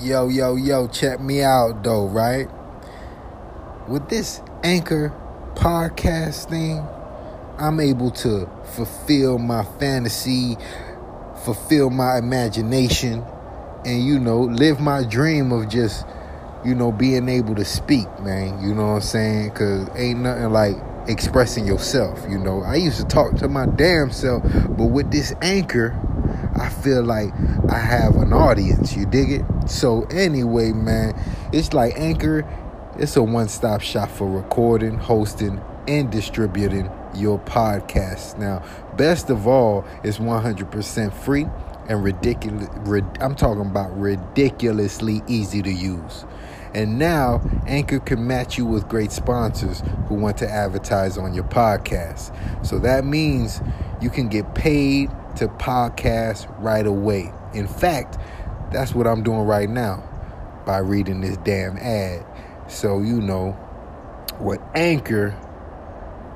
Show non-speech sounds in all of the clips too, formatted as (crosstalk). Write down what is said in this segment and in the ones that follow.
Yo, yo, yo, check me out though, right? With this anchor podcast thing, I'm able to fulfill my fantasy, fulfill my imagination, and you know, live my dream of just, you know, being able to speak, man. You know what I'm saying? Cause ain't nothing like expressing yourself, you know. I used to talk to my damn self, but with this anchor, I feel like I have an audience. You dig it? So anyway, man, it's like Anchor. It's a one-stop shop for recording, hosting, and distributing your podcast. Now, best of all, it's 100% free and ridiculous. I'm talking about ridiculously easy to use. And now, Anchor can match you with great sponsors who want to advertise on your podcast. So that means you can get paid to podcast right away. In fact, that's what I'm doing right now by reading this damn ad. So, you know, with Anchor,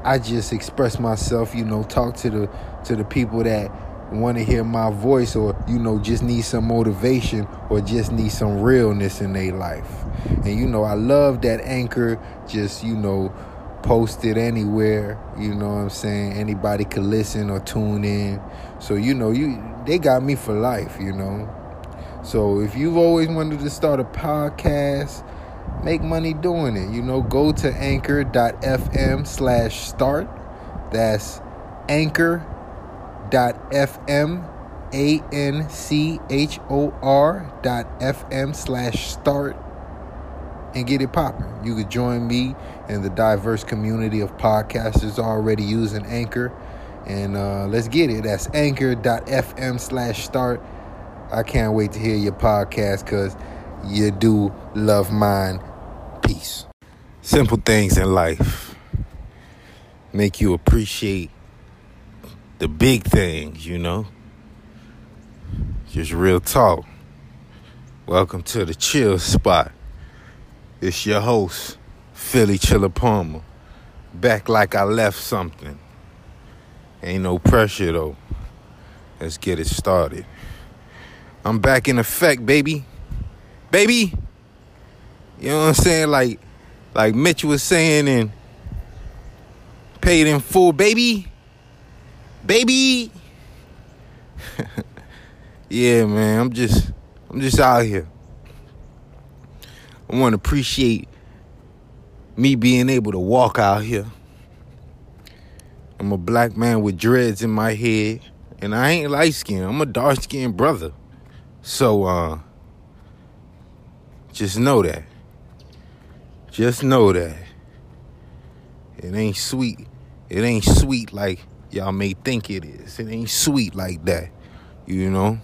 I just express myself, you know, talk to the to the people that want to hear my voice or you know just need some motivation or just need some realness in their life. And you know, I love that Anchor just, you know, posted anywhere, you know what I'm saying? Anybody could listen or tune in. So you know, you they got me for life, you know. So if you've always wanted to start a podcast, make money doing it. You know, go to anchor.fm slash start. That's anchor.fm A N C H O R dot FM slash start and get it popping. You could join me and the diverse community of podcasters already using Anchor. And uh, let's get it. That's anchor.fm slash start. I can't wait to hear your podcast because you do love mine. Peace. Simple things in life make you appreciate the big things, you know? Just real talk. Welcome to the chill spot. It's your host, Philly Chiller Palmer. Back like I left something. Ain't no pressure though. Let's get it started. I'm back in effect, baby. Baby. You know what I'm saying? Like like Mitch was saying and paid in full, baby. Baby. (laughs) yeah, man. I'm just I'm just out here. I want to appreciate me being able to walk out here. I'm a black man with dreads in my head, and I ain't light skinned. I'm a dark skinned brother. So, uh, just know that. Just know that. It ain't sweet. It ain't sweet like y'all may think it is. It ain't sweet like that, you know?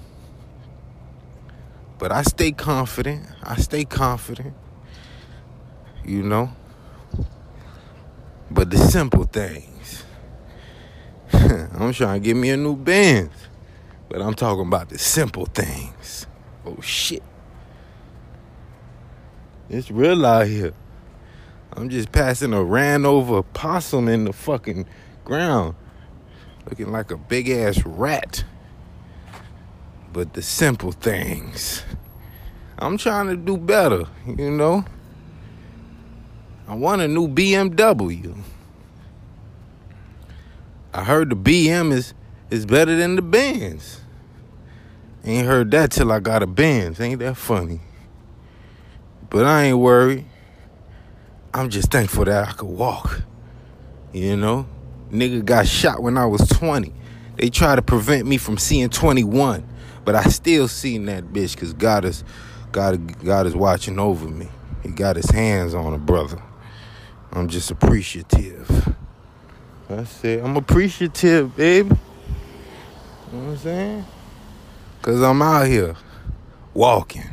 But I stay confident. I stay confident. You know? But the simple things. (laughs) I'm trying to get me a new Benz. But I'm talking about the simple things. Oh shit. It's real out here. I'm just passing a ran over possum in the fucking ground. Looking like a big ass rat but the simple things. I'm trying to do better, you know. I want a new BMW. I heard the BM is is better than the Benz. Ain't heard that till I got a Benz. Ain't that funny? But I ain't worried. I'm just thankful that I could walk. You know? Nigga got shot when I was 20. They try to prevent me from seeing 21. But I still seen that bitch because God is God God is watching over me. He got his hands on a brother. I'm just appreciative. That's it. I'm appreciative, babe. You know what I'm saying? Cause I'm out here walking.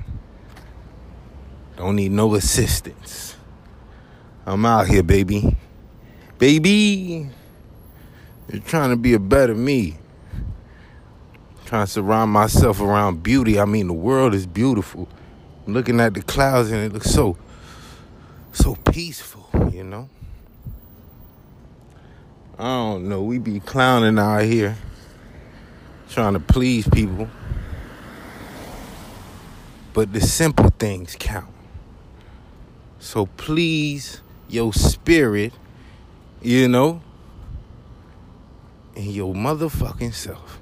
Don't need no assistance. I'm out here, baby. Baby. You're trying to be a better me trying to surround myself around beauty. I mean, the world is beautiful. Looking at the clouds and it looks so, so peaceful, you know? I don't know. We be clowning out here, trying to please people. but the simple things count. So please, your spirit, you know, and your motherfucking self.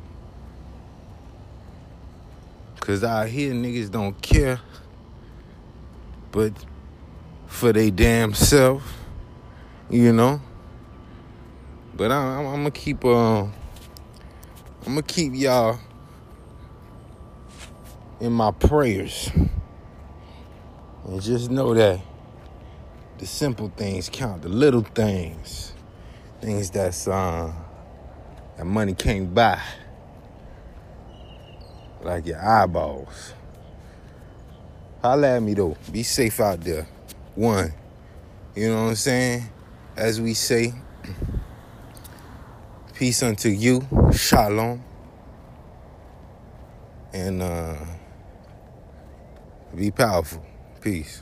Cause out here niggas don't care but for they damn self, you know. But I, am gonna keep uh, I'm gonna keep y'all in my prayers, and just know that the simple things count, the little things, things that's uh, that money can't buy, like your eyeballs. Holla at me though. Be safe out there. One. You know what I'm saying? As we say, peace unto you. Shalom. And uh be powerful. Peace.